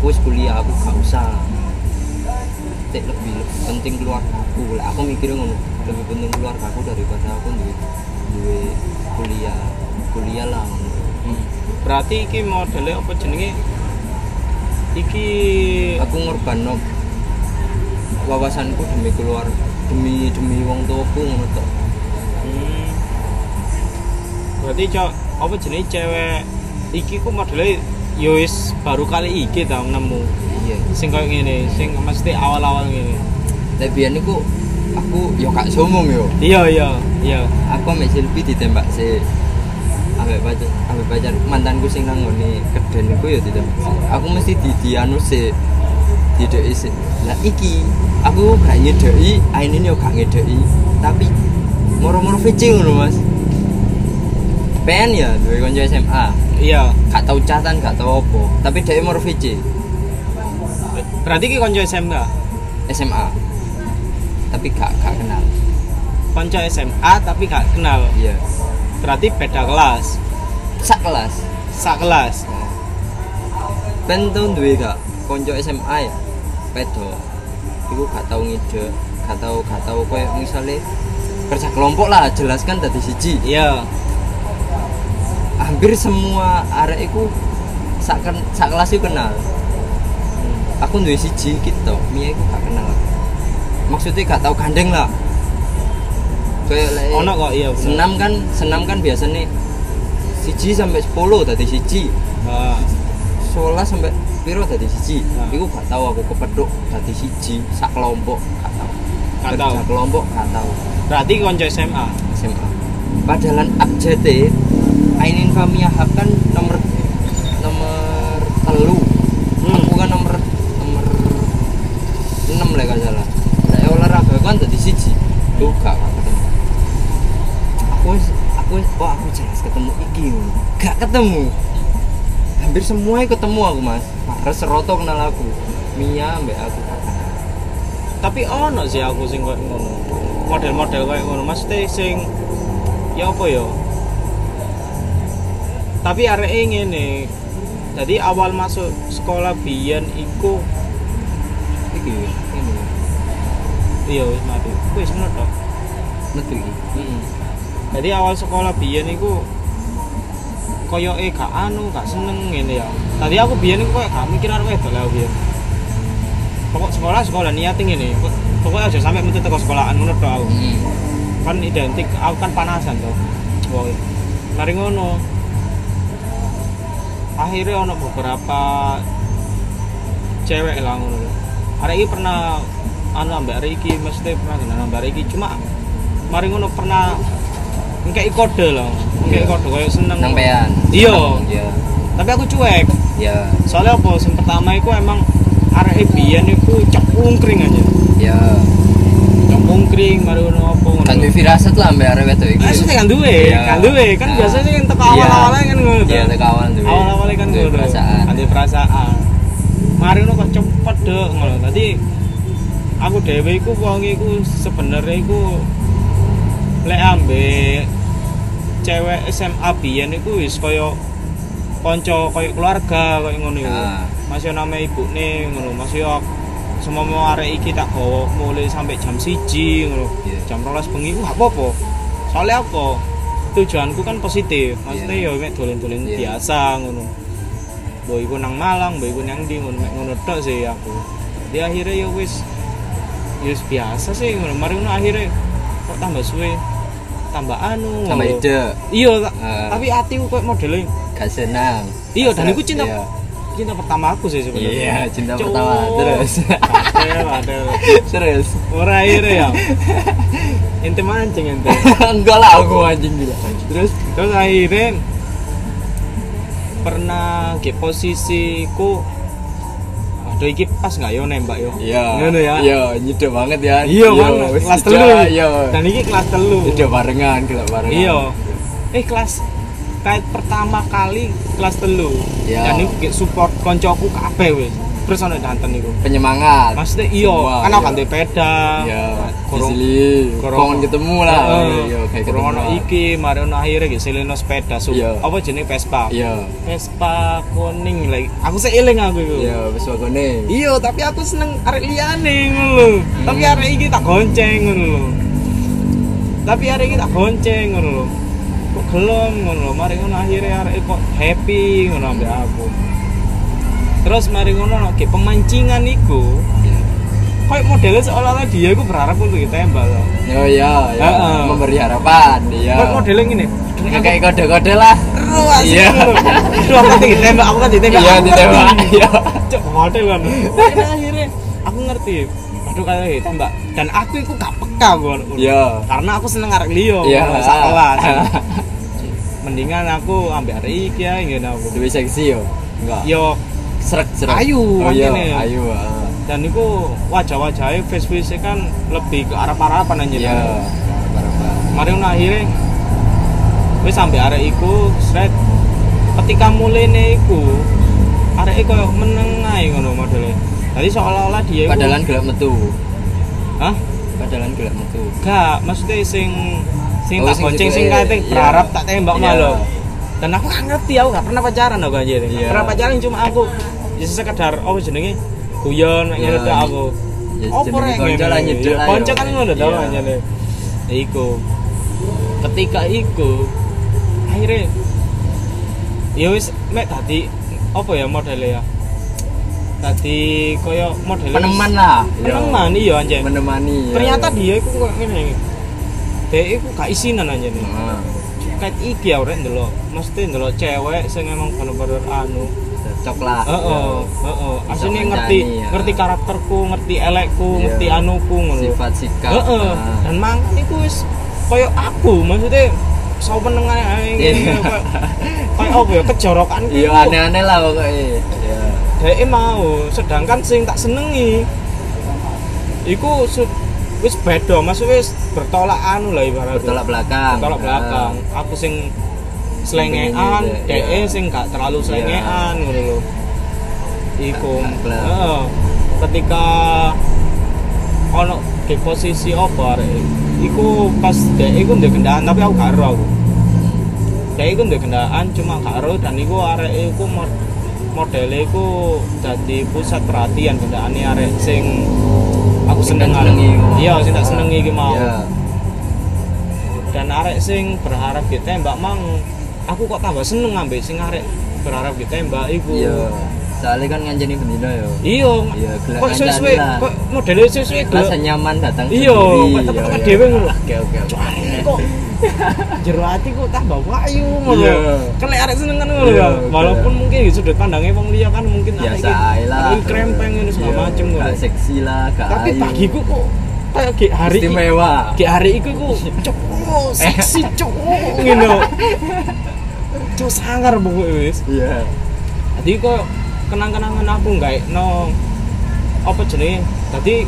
sampai bagus kuliah aku gak usah Tek lebih, lebih penting keluarga aku lah aku mikirnya ngono lebih penting keluarga aku daripada aku duwe duwe kuliah kuliah lah. Hmm. Berarti iki modelnya apa jenenge? Iki aku ngorban wawasanku demi keluar demi demi wong tuaku ngono tok Hmm. Berarti cok apa jenenge cewek iki ku modelnya yo wis baru kali iki tau nemu. Iya. Sing koyo ngene, sing mesti awal-awal ngene. tapi biyen niku aku yo gak sombong yo. Iya iya iya. aku ambek Silvi ditembak sih ambek pacar ambek pacar. Mantanku sing nang ngene keden iku ya ditembak sih aku mesti di dianu sih dideki sih lah iki aku gak nyedeki aine yo gak tapi moro-moro VC ngono mas. PN ya duwe kanca SMA Iya. gak tau catan gak tau apa tapi dia moro VC Berarti ki konco SMK. SMA tapi gak gak kenal Konco SMA tapi gak kenal. iya Berarti beda kelas. sak kelas Sak kelas. ben tau duwe gak konco SMA ya pedo iku gak tau ngide gak tau gak tau koyo misale kerja kelompok lah jelas kan dari siji Iya. Hampir semua arek iku sak, sak kelas iku kenal aku duwe siji gitu Mia iku gak kenal maksudnya gak tau gandeng lah kayak lek Ono kok iya. bener. senam kan senam kan biasanya siji sampai 10 tadi siji Ah, sekolah sampai piro tadi siji Nah. iku gak tahu aku kepeduk tadi siji sak kelompok gak tahu Gak Kerja tahu. kelompok gak tahu berarti konco SMA. SMA padahal abjad Ainin Famia kan nomor nomor telu Hmm. aku kan nomor nomor enam lah kalau salah saya olahraga kan tadi siji gak ketemu aku aku wah aku jelas ketemu iki gak ketemu hampir semuanya ketemu aku mas Paras Seroto kenal aku Mia mbak aku. Tapi ono sih aku sing ngono. Model-model koyo ngono. Maksudnya sing ya apa ya? Tapi arek ngene. Jadi awal masuk sekolah biyen iku iki ini iya wis mati. Wis ngono tok. metu iki Heeh. Jadi awal sekolah biyen iku koyo eh gak anu, gak seneng ngene ya. Tadi aku biyen iku koyo gak mikir arep wedok lah biyen. Pokok sekolah sekolah niat ngene. Pokoknya aja sampai metu teko sekolahan ngono tok aku. Hmm. kan identik aku kan panasan tuh wong mari ngono akhirnya ono beberapa cewek lah ngono hari ini pernah anu ambek ini mesti pernah kenal ambek ini cuma mari ngono pernah ngekei kode lah ngekei Iya. kode kayak seneng Sampean. Iya. Iya. tapi aku cuek Ya. soalnya apa yang pertama itu emang arek biyen iku cok ungkring aja Ya. cok ungkring mari ngono apa Kan duwe firasat lah mbak arek wedok iki. Maksudnya kan duwe, Iya. kan duwe, kan Nah. biasanya yang teko Iya. awal-awalnya kan ngono. Iya, teko awal duwe. Awal-awalnya kan Duwe ngono. perasaan. Ada perasaan. Mari ngono kok cepet deh ngono. Tadi aku dhewe iku wong iku sebenarnya iku lek ambek cewek SMA biyen iku wis kaya kanca kaya keluarga kaya ngono iku. Ah. Masih nama ibune ngono, masih yo semua mau arek iki tak bawa mulai sampai jam siji ngono. Iya. Jam 12 bengi gak apa-apa. Soalnya apa? Tujuanku kan positif. Maksudnya Iya. ya mek dolen-dolen Iya. biasa ngono. Mbok iku nang Malang, mbok iku nang ndi ngono mek ngono tok sih aku. Di akhirnya ya wis ya wis biasa sih ngono. Mari ngono akhirnya kok tambah suwe tambah anu Tambah ide. Iya, Ah. tapi hatiku kok modelnya Gak senang. Iya, dan Gak iku cinta Iya. Cinta pertama aku sih sebenarnya. Iya, cinta Cuk. pertama. Terus. Padahal, padahal. Serius. Ora akhirnya ya. Ente mancing ente. Enggak lah aku anjing gila. Terus Terus akhirnya pernah ke posisiku Aduh iki pas nggak yo nembak yo. Iya. Ngono ya. Iya, nyedek banget ya. Iya, banget. wis Kelas telu. Iya. Dan iki kelas telu. Nyedek barengan, gelap barengan. Iya. Eh kelas kayak pertama kali kelas telu. Iya. Dan kayak support koncoku kabeh wis. Terus ana danten iku. Penyemangat. Maksudnya iya, Semua, kan aku iya. peda. Iya. Kurang kurang- ketemu lah. Heeh. Iya, kayak ketemu. Ono iki, mari ono akhirnya gitu seleno sepeda. Sup, Iya. Apa jenenge Vespa? Iya. Vespa kuning lagi. Aku sih eling aku iku. Iya, wis wagone. Iya, tapi aku seneng arek liyane ngono lho. Tapi arek iki tak gonceng ngono lho. Tapi arek iki tak gonceng ngono gelem ngono. Mari ngono akhirnya arek kok happy ngono ambek aku. Terus mari ngono no, kayak pemancingan iku. Kayak modelnya seolah-olah dia iku berharap untuk ditembak loh. Oh iya, iya. Heeh. Memberi harapan. Iya. Kayak modelnya gini. Ya, kayak kode-kode lah. Iya. Aduh, aku kan ditembak, aku kan ditembak. Iya, Aku ditembak. Iya. Cok, model kan. Akhirnya, akhirnya aku ngerti. Aduh kayak ditembak. Dan aku itu gak peka gue. Iya. Karena aku seneng arek liyo. Iya. Sak kelas. Mendingan aku ambil iki ya ngene aku. Lebih seksi yo. Enggak. Yo Serak-serak. Ayu, Oh iya, makanya. ayu. ah. dan itu wajah-wajahnya face-face kan lebih ke arah-arahan aja. Iya. Parah-parah. Mari ngono akhirnya wis sampe arek iku sret ketika mulai iku arek iku meneng ae ngono modele. Tadi seolah-olah dia Padahal gelap metu. Hah? Padahal gelap metu. Gak, maksudnya sing sing Oh, tak gitu, sing kate Iya. berharap tak tembak Iya. malu. Dan aku gak ngerti, aku gak pernah pacaran aku aja. Iya. Gak pernah pacaran cuma aku ya sekedar oh jenenge guyon nek Iya, ngene tok aku. ya porek konco lah, nyedek lah, Konco yo. kan ngono to. Ya Iku. Ketika iku akhirnya ya wis mek tadi apa ya modelnya ya tadi koyo modelnya Peneman lah. Peneman iya anjir Menemani. ya. ternyata dia itu kok ngene itu gak isinan aja nih Heeh. kayak iki ya orang dulu mesti dulu cewek sing emang bener-bener anu Cocok lah. heeh heeh Bisa asline ngancani, ngerti ya. ngerti karakterku ngerti elekku Iya. ngerti anuku ngono Sifat sikap. heeh ah. dan mangan iku wis koyo aku maksudnya so peneng ae Iya. ngene, koyo koyo apa ya kejorokan Iya aneh-aneh lah pokoknya. Iya. Dhek mau, sedangkan sing tak senengi iku wis beda, maksudnya wis bertolak anu lah ibaratnya. Bertolak belakang. Bertolak belakang. Aku sing selengean, Iya, dhek iya. sing gak terlalu selengean ngono lho. Iku. Heeh. Ketika ono di posisi apa iku pas dhek iku ndek kendaan tapi aku gak ero aku. Dhek iku ndek kendaan cuma gak ero dan iku arek iku mod modele iku dadi pusat perhatian kendaan arek sing aku seneng senengi. Iya, sing tak senengi iki mau. Iya. Dan arek sing berharap ditembak mang aku kok tambah seneng ambek sing arek berharap ditembak iku. Iya. Soalnya kan ngancani bendina yo. Iya. Iya, Kok sesuai kok modele sesuai Rasa nyaman datang Iya, kok tetep Iya, iya. dhewe ngono. Oke. oke. kok jero ati kok tambah wayu ngono. Iya. Kan arek seneng kan ngono Iya, ya. Walaupun bener. mungkin di sudut pandangnya wong liya kan mungkin arek ae lah. arek iki krempeng ngono segala Iya, macem ngono. Gak seksi lah, gak Tapi ayu. bagiku kok kayak ge hari istimewa. ge hari iku ku oh, seksi cuk ngono. Cuk sangar pokoknya wis. Iya. Jadi kok kenang-kenangan aku nggak no apa jenenge? Tadi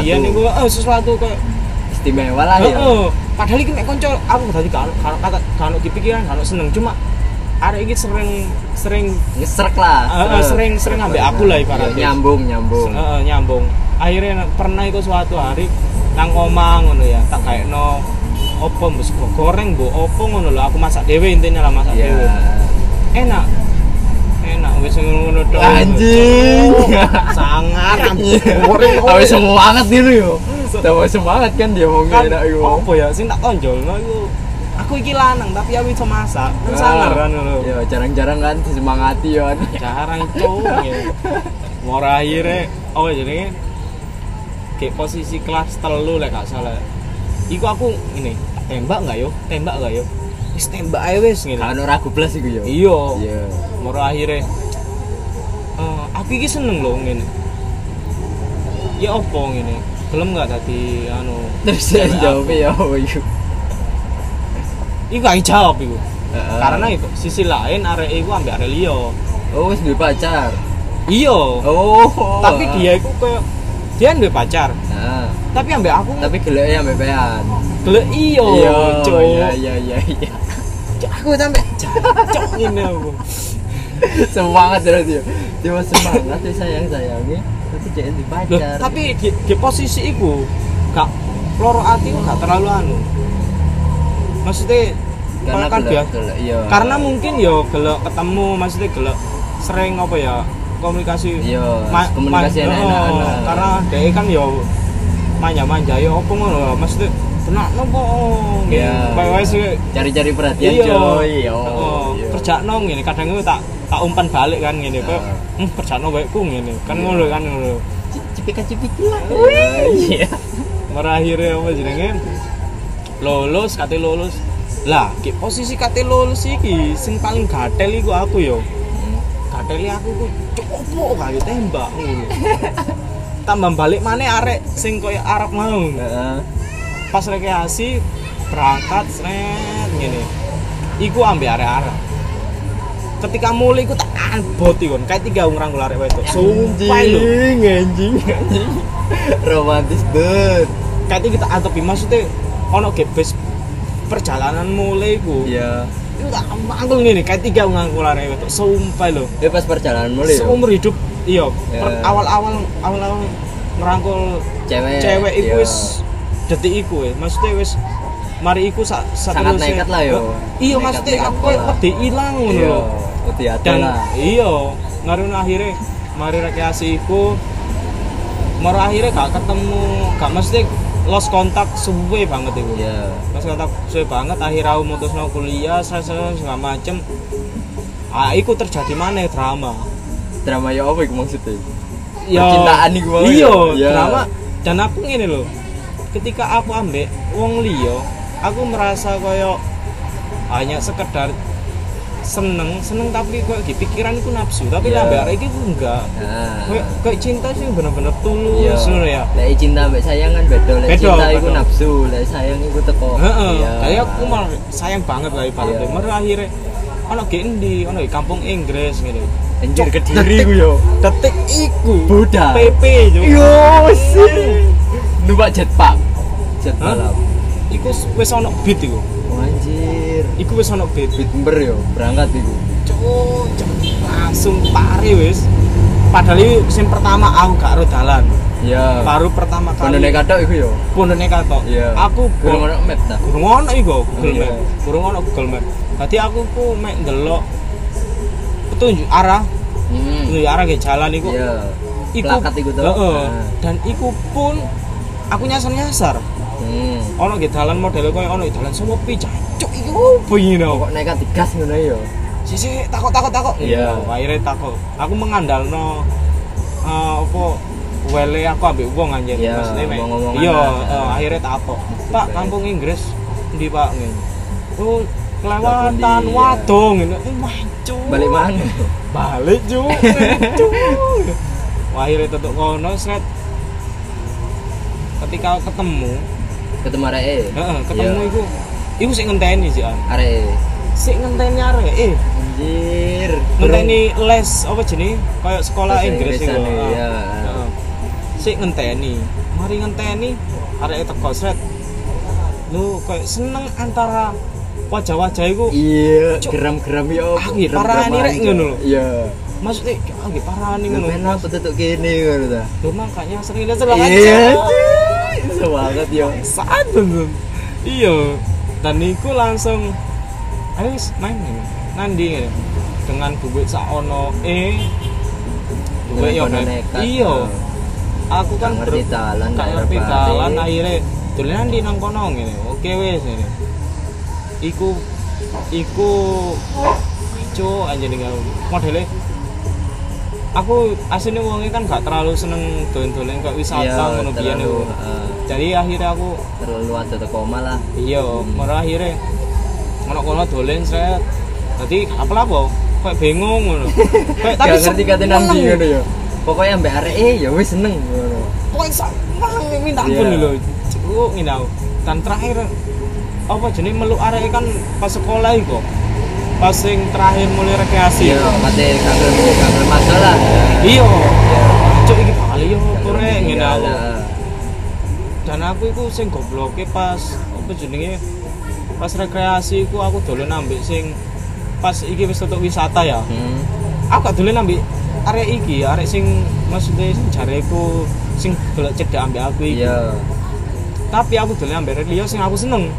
dia nih gua oh, sesuatu kayak Istimewa lah ya. Padahal iki nek kanca aku tadi kan kata kan dipikiran kan seneng cuma arek iki sering sering Ngesrek lah. Eh, sering- sering ambek aku lah ibaratnya. Iya, Nyambung, nyambung. eh, nyambung. Akhirnya pernah iku suatu hari nang omah ngono ya, tak kayak no opo mbok sego goreng mbok opo ngono lho aku masak dhewe intinya lah masak Iya. dhewe. Enak. Enak wis ngono tok. Anjing. Sangar goreng Tapi semangat gitu yo. Tambah semangat kan dia mau kan enak iku. apa ya sing tak tonjolno iku. Aku iki lanang tapi aku iso masak. Kan sangar kan ngono. Ya jarang-jarang kan disemangati yo. jarang cowok ya. Mora akhirnya oh jadi kayak posisi kelas telu lek gak salah. Iku aku ini tembak nggak yo? Tembak nggak yo? Wis tembak ae wis ngene. Kan ragu plus iku yo. iya. Iya. mora akhirnya eh, aku iki seneng loh ngene. Ya opo ngene gelem nggak tadi anu Terus dia cewek jawab ya apa iku. iku gak jawab iku Heeh. karena itu sisi lain arek iku ambek arek liya Oh, wis duwe pacar. iya Oh. tapi dia itu kayak dia duwe pacar Nah, tapi ambek aku tapi geleke ambek pean. gelek iya cowok Iya iya iya iya. Cok, aku sampe cok ini aku semangat terus dia. Dia masih semangat ya sayang sayangnya. Tapi dia di Loh, pacar. tapi di, di posisi itu gak loro hati gak terlalu anu maksudnya karena kan gelek, biasa gelek, iya. karena mungkin yo gelek ketemu maksudnya gelek sering apa ya komunikasi Iya, ma- komunikasi ma- enak-enak, oh, enak. karena dia kan yo manja-manja yo apa ngono maksudnya tenak nopo wes cari-cari perhatian iya coy. Yo. oh, iya. kerja nong ngene kadang itu tak tak umpan balik kan ngene kok Ah. hmm, kerja nong baikku ngene kan Iya. ngono kan ngono C- Cipika-cipiki lah. Iya. merakhirnya apa jenenge lulus kate lulus lah ki posisi kate lulus iki sing paling gatel iku aku yo Hmm. gatel aku ku copo kali tembak ngono tambah balik mana arek sing koyo Arab mau Heeh. pas rekreasi berangkat seret ngene iku ambil arek Arab ketika mulai iku tak albot iku kayak tiga wong rangkul arek wedok sumpah lho Anjing. Romantis banget. kayak kita antepi maksudnya ono ge bus perjalanan mulai ku Iya. itu tak mangkul ngene kayak tiga ngangkul arek wedok sumpah lho Dia pas perjalanan mulai. ya? seumur hidup iya Ya. awal-awal awal-awal ngerangkul Cewek. cewek iku iya. wis detik iku ya maksudnya wis mari iku sak Sangat nekat lah yo. iya maksudnya aku wedi ilang ngono Iya. lho Uti ada dan lah. iya ngarun akhirnya mari rekreasi iku mari akhirnya gak ketemu gak mesti lost kontak suwe banget iku Iya. lost kontak suwe banget akhirnya aku mutus kuliah saya segala macem ah iku terjadi mana drama Drama ya apa iku maksudnya? Ya, Percintaan iku mau iya ya? Drama dan aku ngene loh ketika aku ambek wong liya aku merasa koyo hanya sekedar seneng seneng tapi kok di pikiran itu nafsu tapi Iya. yeah. ambek arek iki ku enggak Nah. kayak kayak cinta sih bener-bener tulus Iya. ngono ya Lek cinta mbek sayang kan beda. Lek cinta iku beda. nafsu, lek sayang iku teko. heeh Iya. kayak aku malah sayang banget lah ibaratnya Iya. Mer akhirnya ono ge endi ono di kampung Inggris ngene Anjir kediri ku yo. detik iku Budak. PP jo Yo sih. Numpak jetpack. Jet balap. iku wis ono beat iku Anjir. iku wis ono Beat ember yo, berangkat iku. Cuk, langsung pari wis. Padahal itu sing pertama aku gak ro dalan. Iya. Baru pertama kali. Pondone katok iku yo. Pondone katok. Iya. Aku Kurang ono map ta. Kurang ono iku Google Iya. Map. Kurang ono Google Map. Tadi aku ku mek ndelok petunjuk arah, Hmm. petunjuk arah ke jalan iku. Iya. Iku Plakat iku tuh. Heeh. Nah. Dan iku pun aku nyasar-nyasar. Hmm. Ono ge dalan model koyo ono dalan sepi jancuk iku. Opo iki no? Kok nekat digas ngono yo. sisi takut takut takut Iya. akhirnya takut aku mengandalno uh, apa wele aku ambil uang anjir. Iya, maksudnya omong-omongan iya uh, akhirnya takut pak kampung Inggris di pak? Nih oh kelewatan Dapat di- wadong ini oh mancu Balik mana? balik Wah, akhirnya tutup kono seret ketika ketemu Ketemu arek e. heeh, ketemu Iya. iku iku sik ngenteni sih an Arek e. sik ngenteni arek eh Anjir. ngenteni les apa jenis kayak sekolah Bahasa Inggris itu nih, iya. sik ngenteni mari ngenteni arek teko sret lu kayak seneng antara wajah-wajah iku Iya, geram-geram yo. Ah, iya, parah nih, Rek, ngono lho. Iya. maksudnya ah parah nih Lu ngono kenapa tutup gini ngono ta? lu makanya sering lihat sebelah Iya. Semangat yo. saat bener iya. Dan niku langsung ayo main nandi ngene. dengan duit saono eh duit yo Dengan Beb. nekat. iya. aku kan ngerti dalan, gak ngerti dalan akhirnya dolan di nang kono ngene. Oke wis ngene. Iku iku cu aja nih modelnya aku aslinya wongnya kan gak terlalu seneng dolen-dolen kayak wisata Iya, ngono biyen heeh. jadi akhirnya aku terlalu ada teko malah. iya marah akhirnya ngono kono dolen sret jadi apa lah kayak bingung ngono kayak Gak ngerti kate nang ngono yo. Pokoknya mbak arek e ya wis seneng ngono. pokoknya seneng minta ampun lho cuk ngene aku. dan terakhir apa jenis meluk arek kan pas sekolah iku pas sing terakhir mulai rekreasi. Iya kate kangen kangen masalah. Iya. Iya. Cuk iki kali yo kore ngene aku. Dan aku iku sing gobloke pas apa jenenge? Pas rekreasi iku aku dolen ambek sing pas iki wis tutup wisata ya. Hmm. aku gak dolen ambek arek iki arek sing maksudnya sing jareku sing golek cedak ambek aku iki iya. Tapi aku dolen ambek arek liya sing aku seneng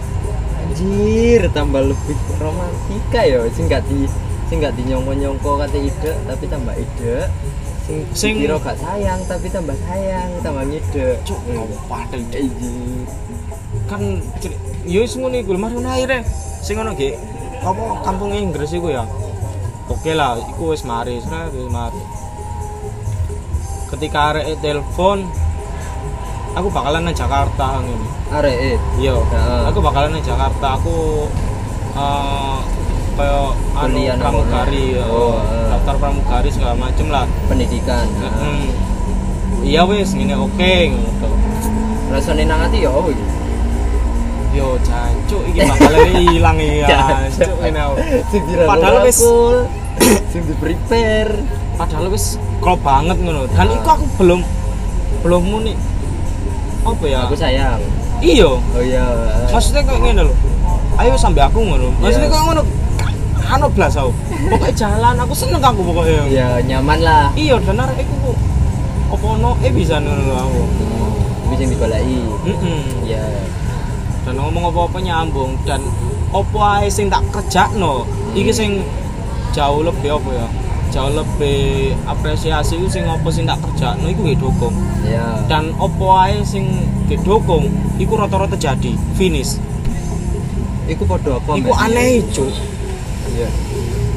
anjir tambah lebih romantika ya. Sing gak di sing gak dinyongko-nyongko kate ide tapi tambah ide sing Sing- kira gak sayang tapi tambah sayang tambah ngide cuk Cuk. Anjir. kan yo wis ngono iku mari akhire sing ngono ge apa kampung Inggris iku ya? Oke lah iku wis mari wis mari. Ketika arek telepon aku bakalan nang Jakarta ngene arek iya Heeh. aku bakalan nang Jakarta aku eh kaya anu pramugari ya, Oh, heeh. daftar pramugari segala macem lah pendidikan. Heeh. iya wis ngene oke ngono rasane nang ati ya iki Yo jancuk iki bakalan ilang ya. Jancuk ngene dirangkul Padahal wis- sing di prepare Padahal wis klop banget ngono. Dan iku aku belum belum muni apa ya? aku sayang Iya. oh iya Maksudnya kayak ngene lho. Ayo sampai aku ngono. Maksudnya Iya. kayak ngono. Anu blas aku. Pokoknya jalan aku seneng aku pokoknya. ya nyaman lah Iya, dan arek iku kok apa ono eh bisa ngono aku. bisa digoleki Heeh. ya dan ngomong apa-apa nyambung dan opo ae sing tak kerjakno iki sing jauh lebih apa ya jauh lebih apresiasi iku sing apa sing tak kerjakno iku nggih dukung ya dan opo ae sing didukung iku rata-rata jadi finish. Iku padha apa iku aneh cuk. Iya.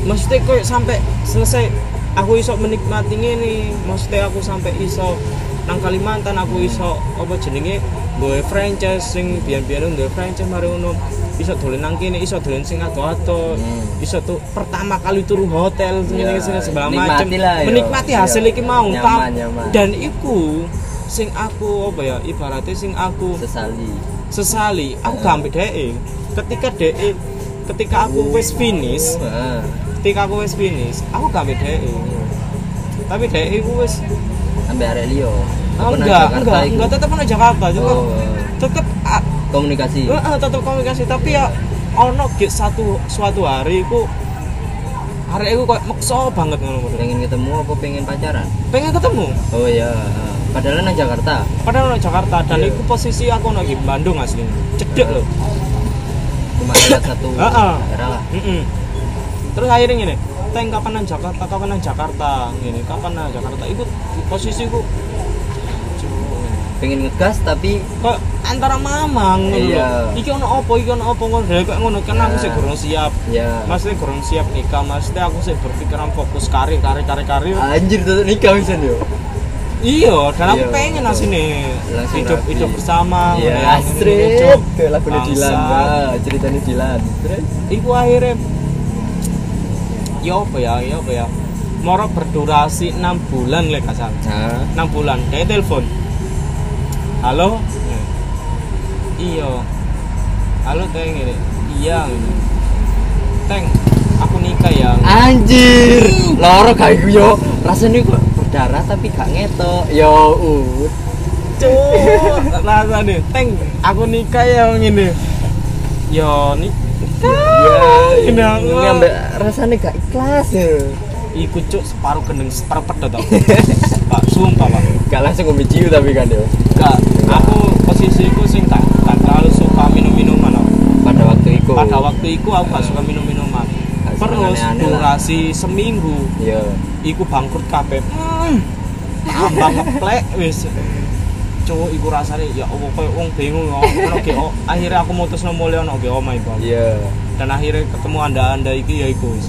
Maksudnya koyo sampai selesai aku iso menikmati ini maksudnya aku sampai iso nang Kalimantan aku iso apa jenenge gue franchise sing biyen-biyen gue franchise mari ngono iso dolen nang kene iso dolen sing ado-ado Hmm. iso tuh pertama kali turu hotel ngene sing segala nikmati macam menikmati hasil Iya. iki mau Nyaman, dan iku sing aku apa ya ibaratnya sing aku sesali. sesali. Aku gak ambek dhek ketika dhek ketika aku wis finish ketika aku wis finish aku ambek dhek tapi dhek iku wis ambek arek liyo Ah, enggak Jakarta enggak iku? enggak tetep nang Jakarta juga oh. tetep ah, komunikasi. Heeh, tetep komunikasi tapi ya ono gek satu suatu hari iku hari iku kok maksa banget ngono pengen ketemu apa pengen pacaran? Pengen ketemu? Oh iya padahal nang Jakarta. Padahal nang Jakarta dan Iya. iku posisi aku lagi Bandung asli cedek loh cuma satu daerah lah. Mm-mm. terus akhirnya gini Teng kapan nang Jakarta? Kapan nang Jakarta? Gini kapan nang Jakarta? Iku posisiku pengen ngegas tapi kok antara mamang ngono Iya. iki ono opo iki ono opo ngono. Kayak ngono kan aku sih Ah. kurang siap. Ya maksudnya kurang siap nikah maksudnya aku sih berpikiran fokus karir karir karir karir. Anjir tuh nikah bisa yo iya dan aku Iya, pengen asine Langsung hidup rapi. hidup bersama iya ya, Cuk. kayak lagu Dilan ceritanya Dilan. Terus? Iku akhirnya ya apa ya ya apa ya. Moro berdurasi 6 bulan lek kasar nah 6 bulan. Dia telepon halo? Iya. Halo teng ini. Iya teng aku nikah ya. Anjir! Loro kayak gue yo. Rasanya kok berdarah tapi gak ngetok. Yo uh cuk rasanya teng aku nikah ya ini yo nikah ya ini aku. Ngambil rasanya gak ikhlas ya iku cuk separuh gendeng separuh pedot tau. Pak sumpah pak. Gak langsung ngombe ciu tapi kan yo. Enggak, aku posisiku sing tak tak terlalu suka minum-minuman aku. pada waktu itu Pada waktu itu aku gak suka minum-minuman. Gak suka Terus durasi seminggu iya iku bangkrut kabeh. Hmm. Tambah ngeplek wis. Cuk, iku rasane ya Allah koyo wong bingung kok. Ono ge oh, akhirnya aku mutusno mulai ono ge omah iku. iya Dan akhirnya ketemu anda-anda iki ya iku wis.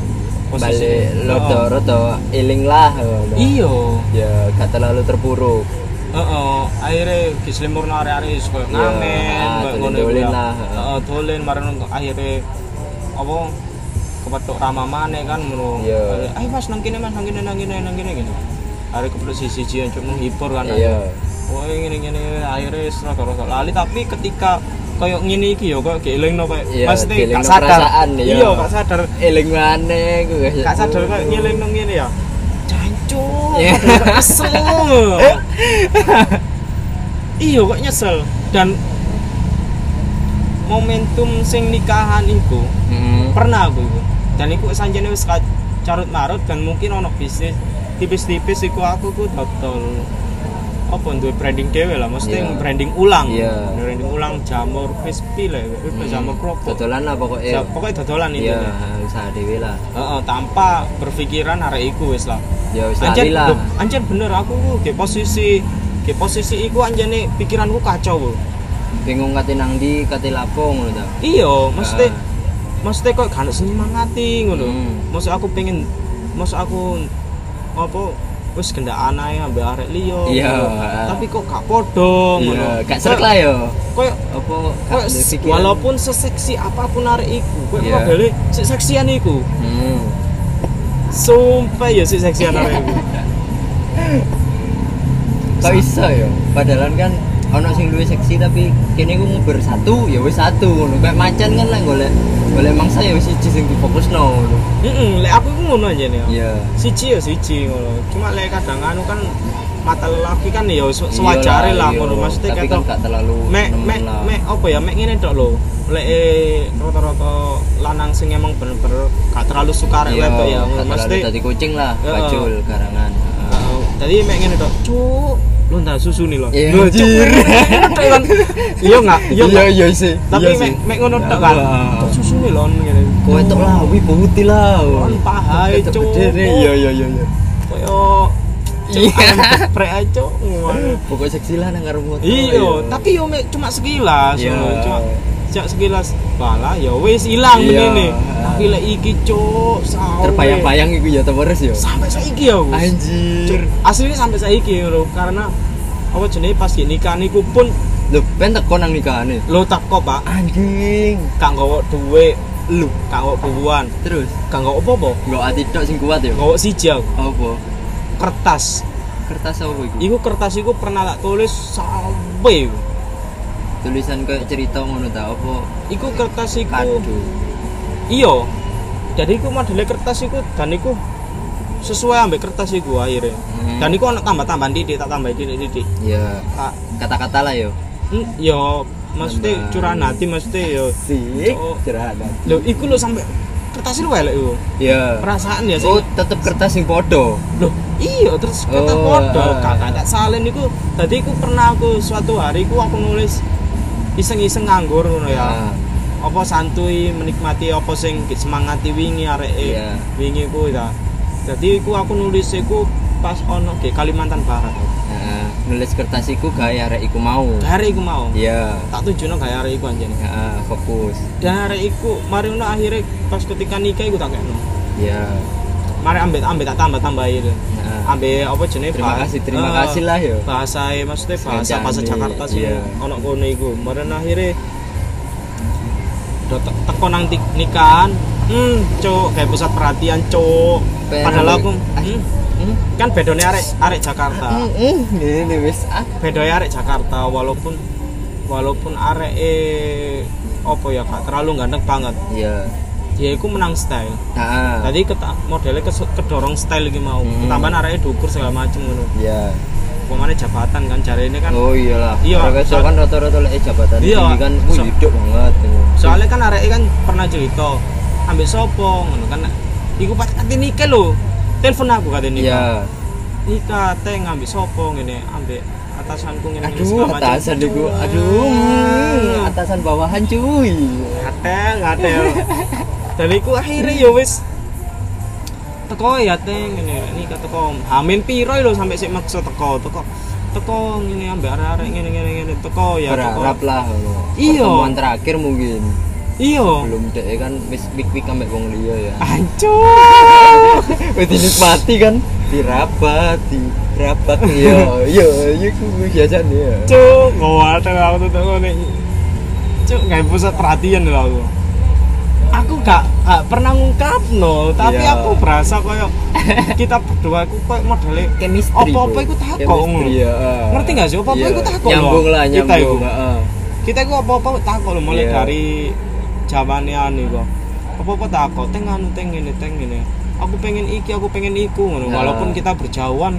balik Oh. rodo rodo iling lah. Iya. ya gak terlalu terpuruk Heeh, akhirnya gislimur arek-arek wis koyo Iya, ngamen, ah, koyo ngono dolen ya. lah, heeh. Dolen marang akhirnya apa kepethuk rama maneh kan ngono. Iya. Ayo Mas nang kene Mas nang kene nang kene nang kene gitu. Akhirnya kepethuk siji-siji cuma menghibur kan. iya Wah, ngene ngene akhirnya wis rada-rada lali tapi ketika koyo ngene iki ya koyo gelingno koyo Iya, gelingno gak sadar. iya. Iya, gak sadar. eling maneh Gak sadar koyo ngelingno ngene ya. Iya. padahal Kesel. iya kok nyesel dan momentum sing nikahan iku Heeh. pernah aku iku dan iku sanjane wis carut marut dan mungkin ono bisnis tipis-tipis iku aku ku dodol apa duwe branding dhewe lah mesti Iya. branding ulang Iya. branding ulang jamur crispy lah Hmm. jamur kerupuk dodolan lah pokoknya Ja- pokoknya dodolan itu iya usaha dewe lah Heeh, tanpa berpikiran arek iku wis lah ya usaha anjen lah anjen bener aku ku di posisi di posisi iku anjene pikiranku kacau lho bingung kate nang ndi kate lapo ngono ta iya mesti Ah. mesti kok gak senyemangati ngono Hmm. maksud aku pengen maksud aku apa wis gendaan ae ambek arek liya Iya. tapi kok gak podo ngono iya gak serak lah yo. Koyo apa walaupun seseksi apa pun arek iku koyo Iya. modele si seksian iku. Hmm. sumpah ya si seksian arek iku. Kok iso yo? Padahal kan ono sing luwih seksi tapi kene ku nguber satu ya wis satu ngono. Kayak macan kan lah golek golek mangsa ya wis siji sing difokusno heeh lek aku iku ngono aja nih iya. Siji ya siji ngono. Cuma lek kadang anu kan mata lelaki kan ya se- sewajare lah iya. ngono. Maksudnya tapi kan gak terlalu mek mek mek apa ya mek ngene tok lho. Lek eh, rata-rata lanang sing emang bener-bener gak terlalu suka arek Iya, wedok ya. mesti dadi kucing lah bajul garangan tadi mek ngene tok cuk lu ndak susu nih lo. Iya, anjir. iya. Enggak iya iya enggak iya sih. Tapi iya mek sih. mek ngono tok kan susu nih lon ngene? Kowe tok lah wi bauti lah. Pahai, Ketok Cuk. iya iya iya iya. Koyo Iya. prek aja pokoknya seksi lah nang karo Iya, tapi yo mek cuma sekilas Iya. cuma cuma sekilas bala ya wis ilang Iya. begini. Tapi lek iki sawe. terbayang-bayang iku ya terus yo sampai saiki ya. Gus. anjir Aslinya sampai saiki lho karena apa jenenge pas nikahan iku pun lho ben teko nang nikahane lo teko Pak, anjing gak nggawa duwe lu, gak nggawa bubuan, terus gak nggawa apa-apa. nggak ati tok sing kuat yo Nggawa siji aku, apa kertas. kertas apa iku Iku kertas iku pernah tak tulis sampai. Tulisan kayak cerita ngono ta apa? Iku kertas iku. Kado. Iya jadi iku modele kertas iku dan iku sesuai ambek kertas iku akhirnya. Hmm. dan iku ana tambah-tambahan titik tak tambah titik titik. Ya tak kata-kata lah yo. Hmm, yo maksudnya Tambah. curahan hati maksudnya yo. Sih Oh. cerah lo iku lo sampai kertas itu elek iku ya perasaan ya sih. Oh tetep kertas sing podo loh iya terus kertas Oh, podo ah. kakak tak salin iku. Tadi iku pernah aku suatu hari iku aku nulis iseng-iseng nganggur ngono ya. Ah. apa santuy menikmati apa sing semangati wingi arek Iya. wingi ku ya jadi iku aku nulis iku pas ono ke Kalimantan Barat. Nulis kertas iku gawe arek iku mau. Hari iku mau? Iya. Tak tujuno gaya hari iku anjene. Heeh, fokus. Dan hari iku mari ngono akhirnya pas ketika nikah iku tak kekno. Iya mari ambek ambek tak tambah tambah itu Heeh. ambek apa jenenge Terima bah- kasih, terima eh, kasih lah, yo. bahasa maksudnya bahasa bahasa ambil, Jakarta sih iya. ono kono iku. Mari akhirnya teko nang nikahan hmm cuk kayak pusat perhatian cuk. Pengen padahal ambil- aku hmm, Hmm? kan bedone arek arek Jakarta. Hmm, ini wis ah. Bedone arek Jakarta walaupun walaupun arek eh apa ya gak terlalu ganteng banget. Iya dia iku menang style. Heeh. tadi modelnya kedorong style iki mau. Hmm. tambahan arek dukur segala macem ngono. Iya. Pemane jabatan kan cari ini kan oh iyalah. Iya, soal- kan rata-rata lek jabatan Iya, kan so- hidup banget gitu. soalnya kan arek kan pernah cerita ambil sopo ngono kan. Iku pas kate nikah lho. Telepon aku kate nikah iya. Nikah teh ngambil sopo ngene ambek atasanku ngene ngene aduh atasan iku. Aduh hmm, atasan bawahan cuy. Ngatel ngatel dan iku akhirnya ya wis teko ya teh ngene. Nikah teko. Hamin piro lho sampai sik maksa teko. Teko teko ngene ambek arek-arek ngene ngene ngene. Teko ya teko. Berharap lah. Iya. pertemuan terakhir mungkin. Iya. Belum deh kan wis wik-wik ambek wong liya ya. Ancur. Wis dinikmati kan? Dirabat dirabat. Iya iya iya ku biasa nih ya. Cuk ngawat aku tuh ngene cuk nggak pusat perhatian lho aku aku gak, gak pernah ngungkap no tapi Iya. aku berasa koyo kita berdua aku koyo modelnya chemistry Apa-apa iku takok Chemistry, ngono. ya Ngerti nggak sih? Apa-apa Iya. iku takok nyambung lah Kita nyambung iku. heeh. kita ku apa-apa takut lho mulai Iya. dari zamane anu kok apa-apa takut teng anu teng ngene teng ngene aku pengen iki aku pengen iku ngono Nah. walaupun kita berjauhan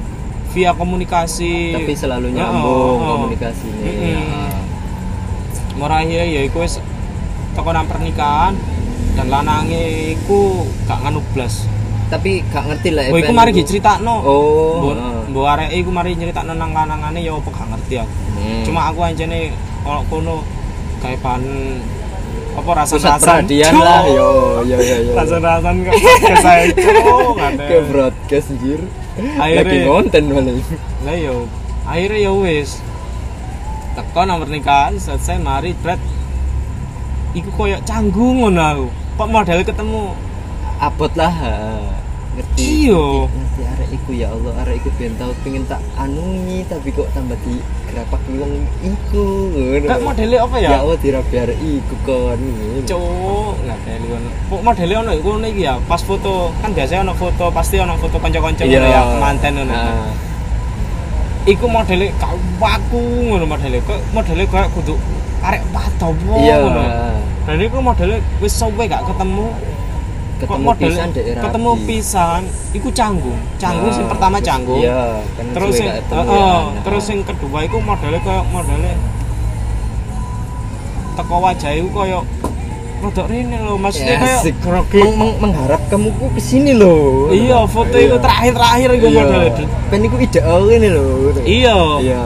via komunikasi tapi selalu Ya, nyambung oh. komunikasi ini Mm-mm. Murahnya ya iku wis teko nang pernikahan dan lanange iku gak nganu blas. tapi gak ngerti lah Oh iku mari diceritakno. oh Mbok mbok arek iku mari nyeritakno nang lanangane ya apa gak ngerti aku. Hmm. Cuma aku anjene kalau kono kayak bahan apa rasa-rasa perhatian lah yo yo yo yo. Rasa-rasan kok kesaeco ke broadcast anjir. Lagi konten malah. Lah yo akhirnya ya wis. Teko nang pernikahan selesai mari bret iku koyo canggung ngono aku kok model ketemu abot lah ngerti Iya. ngerti, arek iku ya Allah arek iku ben tau pengen tak anungi tapi kok tambah di gerapak wong iku Kayak modelnya apa ya? ya Allah dirabi arek iku kon. Cuk, ada ngono. Kok modelnya ono iku ngono iki ya. Pas foto kan biasanya ono foto, pasti ono foto kanca-kanca Iya. ya, manten ngono. Ah. Iku modelnya kau waku ngono modelnya. Kok modelnya kayak kudu arek pato po iya ngono. Dan iku modelnya wis sampe gak ketemu. Ketemu model pisan Rabi. ketemu pisan, iku canggung. Canggung sing Ah, pertama canggung. iya kan terus ketemu heeh, ya. terus yang kedua iku modelnya kayak modelnya teko wajah iku koyo rodok rene lho maksudnya Ya, kayak Meng- meng- mengharap kamu ku ke sini loh iya foto Iya. itu terakhir-terakhir iku Iya. modelnya kan iku ideal ini loh iya iya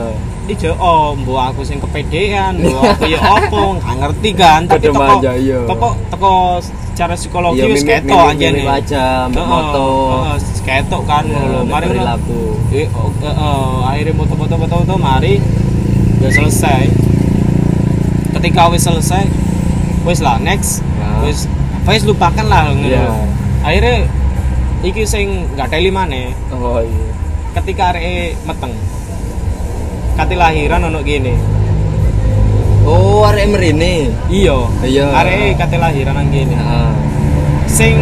ijo oh mbok aku sing kepedean mbok aku ya opo gak ngerti kan? Tapi teko manja, iya. teko teko secara psikologi Iya, wis ketok wajah, mbak Heeh, moto. ketok kan. Iya, ngono mbak. mari perilaku. Eh, oh, eh, eh, akhirnya foto-foto foto-foto mari. Udah selesai. Ketika wis selesai wis lah next. Ya. wis wis lupakan lah Iya. akhirnya iki sing gak teli maneh oh iya. Ketika arek meteng kati lahiran ono gini. Oh arek merine? Iya. Iya. arek kati lahiran nang gini. Heeh. sing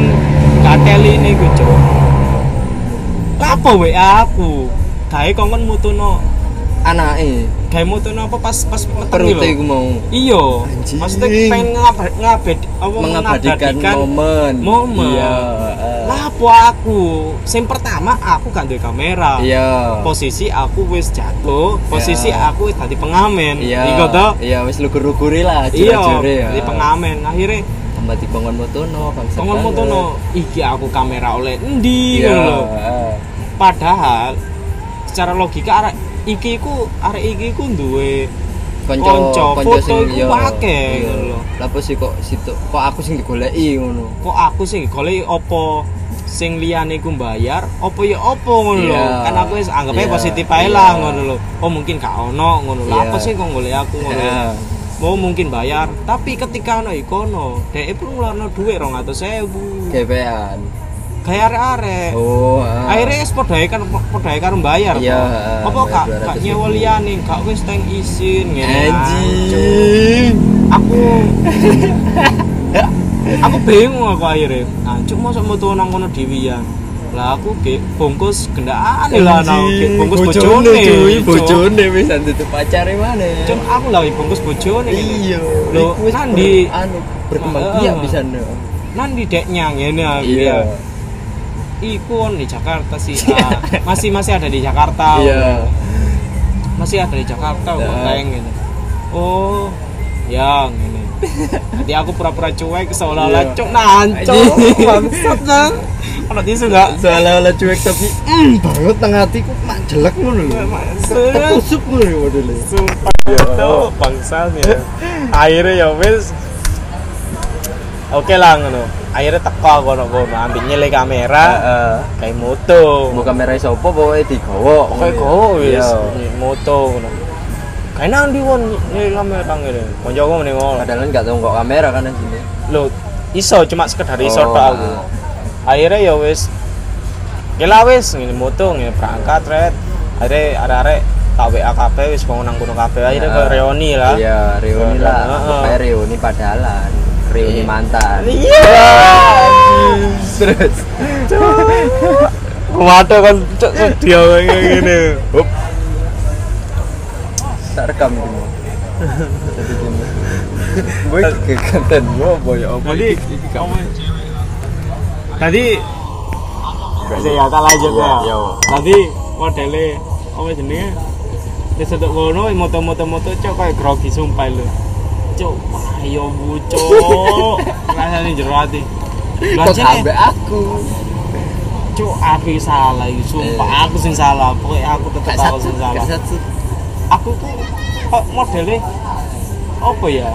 gak teli ini gue cok lapo WA aku? Gawe kongkon mutuno anake gawe mutuno apa pas pas meteng perut iku mau iya Anjing. maksudnya pengen ngabad ngabed apa mengabadikan momen momen. iya heeh. lapo aku sing pertama aku gak duwe kamera iya posisi aku wis jatuh posisi Iya. aku wis dadi pengamen iya iku to iya wis lugur-luguri lah iya ya di pengamen akhirnya tambah di kongon motono bangsa Tongon banget. motono iki aku kamera oleh endi iya ngono lho. heeh. Padahal secara logika arek iki ku arek iki ku duwe foto sing iku iya, akeh, iya. ngono lho. Lapo sih kok situ kok aku sing digoleki ngono kok aku sih golek opo sing liyane ku bayar opo ya opo ngono lho Iya. kan aku wis anggapnya Iya. positif ae lah ngono lho oh mungkin gak ono ngono Iya. apa sih kok golek aku ngono Heeh. mau mungkin bayar tapi ketika ono ikono dhek pun ngeluarno dhuwit 200.000 gebean kayak arek-arek. Oh heeh. akhirnya es podae kan podae karo bayar Iya, apa kak 200 kak nyewa liyane? Gak wis teng izin ngene. Anjing. Aku aku bingung aku akhirnya. Anjuk masa metu nang kono dhewean lah aku ge bungkus gendaan lah nang ge bungkus bojone cuy bojone wis itu pacare mana Cuk, aku lagi bungkus bojone ngene. iya. Wis nandi- anu berkembang biak bisa no nang di deknya ngene aku iya ya iku on di Jakarta sih. Ah. masih masih ada di Jakarta. Iya. Masih ada di Jakarta Ya. kayak gitu. Oh ya gini. Jadi aku pura-pura cuek seolah-olah Iya. cuk nancok Anjing. bangsat nang kalau tisu enggak seolah-olah cuek tapi mm, banget teng hatiku mak jelek ngono lho. Maksud- tusuk ngono ya modele sumpah. Itu bangsat ya. Akhirnya ya wis. Oke lah ngono akhirnya teko kono kono ambil nyele kamera heeh. kayak moto mau kamera sopo pokoke digawa. Kayak wis. Iya. moto ngono. Kayak nanti won nyele kamera ngene koncoku mending ngono. Padahal kan gak tau kok kamera kan di sini. Lo iso cuma sekedar iso Oh, tok aku. Akhirnya ya wis. Gila wis ngene moto ngene berangkat red. Akhirnya arek-arek tak WA kabeh wis mau nang kono kabeh. Akhirnya ke reuni lah. Iya reuni lah. kayak reuni padahalan reuni mantan iya terus kumato kan cok sedih kayak gini Hup. tak rekam gitu Tapi gini. Gue keganten gue boy apa Jadi apa- Tadi saya tak lanjut Iya, ya. iya. Tadi modelnya apa jenenge? Wis sedek ngono moto-moto moto cok kayak grogi sumpah lho. Cok, ayo bu cok. Rasane jero ati. Kok ambek aku. cok aku salah iki sumpah Eh. aku sing salah. Pokoknya aku tetep aku sing salah. aku tuh kok modelnya apa ya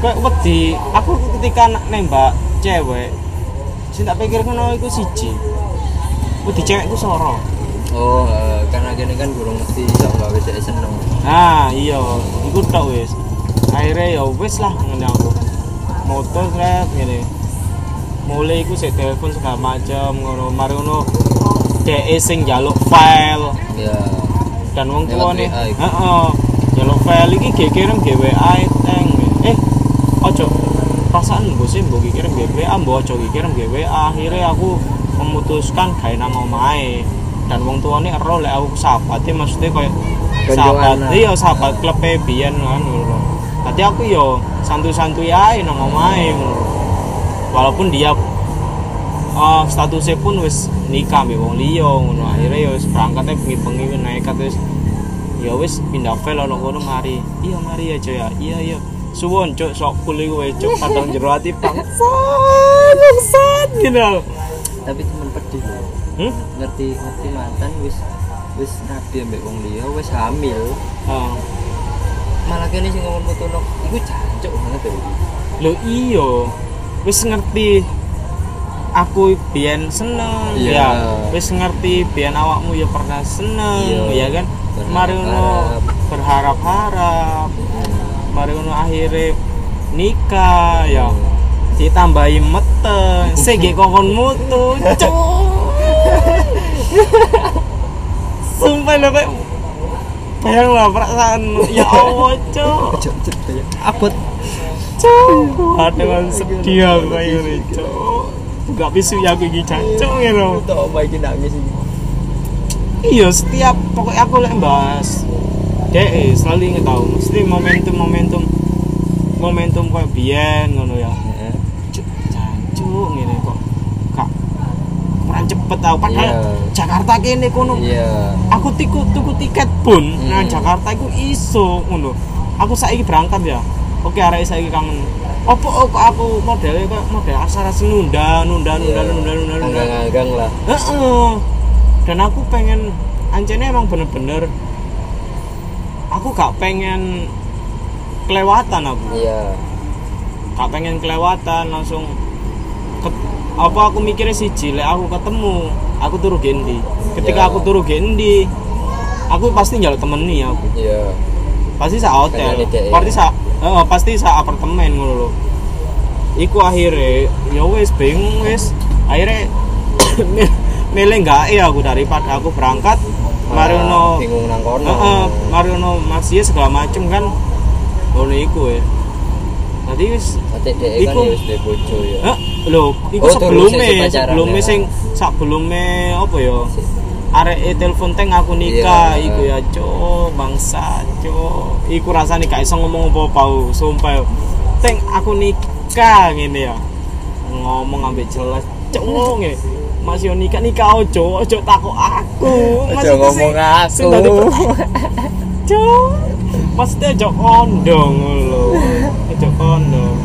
kayak wedi aku ketika nembak cewek sing tak pikir ngono iku siji wedi cewek iku soro Oh, eh, karena gini kan kurang mesti iso gawe sik seneng. nah iya iku tok wis akhirnya ya wis lah ngene aku moto sret ngene. Mulai iku sik telepon segala macam ngono. Mari ngono DE sing njaluk file. Ya. dan wong tuane heeh. Njaluk file iki ge kirim ge WA teng. Eh ojo. Perasaan mbok sih mbok kirim ge WA mbok ojo kirim ge WA akhirnya aku memutuskan gawe nang omahe dan wong tuane ero lek aku sahabate maksudnya koyo sahabat. iya sahabat klub biyen kan ngono tadi aku yo santuy-santuy ae nang omahe walaupun dia uh, statusnya pun wis nikah mbek wong liya ngono akhirnya ya wis berangkatnya bengi-bengi nekat wis ya wis pindah file ono kono mari iya mari ya Cok ya iya iya suwon cuk sok kul iku wae cuk padang jero ati bangsat bangsat gitu Tapi temen pedih. hmm? Ngerti ngerti mantan wis wis nabi ambek wong liya wis hamil. Ah. Malah kene sing ngomong mutono iku jancuk banget lho. Lho iya. Wis ngerti aku biyen seneng Iya. ya. Wis ngerti biyen awakmu ya pernah seneng Iya. ya kan? mari ngono berharap-harap. Mari ngono akhirnya nikah ya. Ditambahi meteng sik gek kokon mutu cuk. Sumpah lho bayang lah perasaan ya Allah ya. Abot. cuk ada kan sedih aku kayak gini cuk gak bisu ya aku iki jancuk gitu Tok omah iki nangis iki. iya setiap pokoknya aku lek bahas deh selalu inget tau mesti momentum momentum momentum kayak biyen ngono ya Heeh. cuk jancuk ngene kok kak kurang cepet tau padahal Iya. Jakarta kene kono Iya. aku tiku tuku tiket pun Hmm. nang Jakarta iku iso ngono aku saiki berangkat ya oke arek saiki kangen opo oh, kok aku modelnya kok model aksara sing nunda nunda nunda Iya. nunda nunda nunda Anggang-anggang lah. Heeh. dan aku pengen anjene emang bener-bener aku gak pengen kelewatan aku Iya. gak pengen kelewatan langsung apa aku mikirnya siji lek aku ketemu aku turu gendi ketika Ya. aku turu gendi aku pasti njaluk temeni aku Iya. pasti sa hotel Pengen ide, ya. pasti sa eh, pasti sa apartemen ngono iku akhirnya ya wis bingung wis akhirnya milih nggak ya aku daripada aku berangkat mari ono bingung nang kono. Heeh, mari ono masih segala macem kan ngono iku ya tadi wis kan Iku- ya wis bojo ya. Hah? Lho, iku Oh, sebelumnya, pacaran, sebelumnya ya. sing sebelumnya apa ya? Arek e telepon teng aku nikah, Iya. iku ya cok, bangsa cok. Iku rasane gak iso ngomong apa-apa, sumpah. Teng aku nikah ngene ya. Ngomong ambek jelas, cok ngene. Mas yo nikah nikah ojo, ojo takut aku. Maksudnya ngomong aku. Cok. Maksudnya ojo kondong Ojo kondong.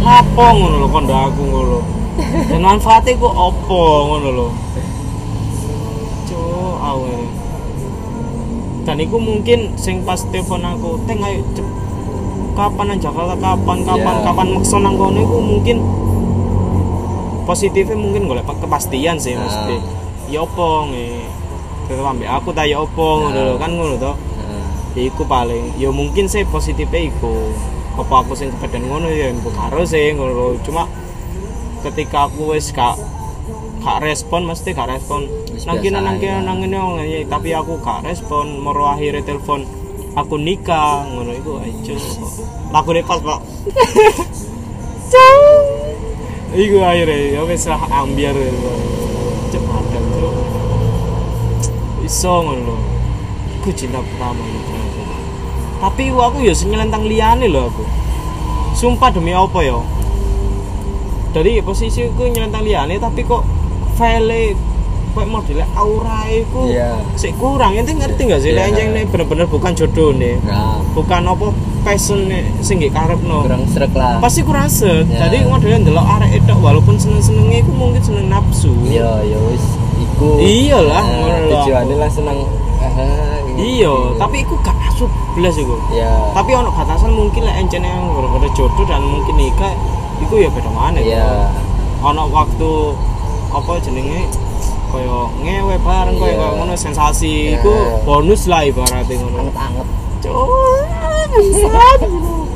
Lapo ngono lho kondo aku ngono. Dan manfaatnya ku opo ngono lho. Cuk, awe. Dan iku mungkin sing pas telepon aku, "Teng ayo cep- kapan nang Jakarta kapan kapan Iya. kapan maksa nang kono iku mungkin positifnya mungkin golek kepastian sih Nah. mesti. Ya opo nge. Tetep ambek aku ta ya opo ngono lho Nah. kan ngono to. Ya iku paling. Ya mungkin sih positifnya iku. Apa aku sing kepedan ngono ya mbok karo sih ngono. Cuma ketika aku wis gak gak respon mesti gak respon. Wis nang kene biasa nang kene ae. nang ngene oh, ngene. tapi aku gak respon. Moro akhirnya telepon aku nikah ngono. Iku aja lagu pas pak. Iku akhirnya ya wis lah ambiar. Cek padang cuk. Iso ngono iku cinta pertama gitu tapi aku ya senyelentang liane loh aku. Sumpah demi apa ya? Dari posisi aku nyelentang liane tapi kok file kayak modelnya aura itu Iya. sik kurang. Ente ngerti nggak sih? Iya. yeah. ini bener-bener bukan jodoh nih nah. Bukan apa passion nih sing nggih karepno. Kurang serak lah. Pasti kurang set Ya. jadi modelnya ndelok arek itu walaupun seneng-senenge iku mungkin seneng nafsu. Iya ya wis iku. Iyalah, lho. tujuannya lah seneng iya tapi iku gak asup belas iku ya tapi ono batasan mungkin lah encen yang gara-gara jodoh dan mungkin nikah iku ya beda mana ya ono waktu apa jenenge kaya ngewe bareng Iya. kaya ngono sensasi Iya. iku bonus lah ibaratnya ngono anget-anget bangsat.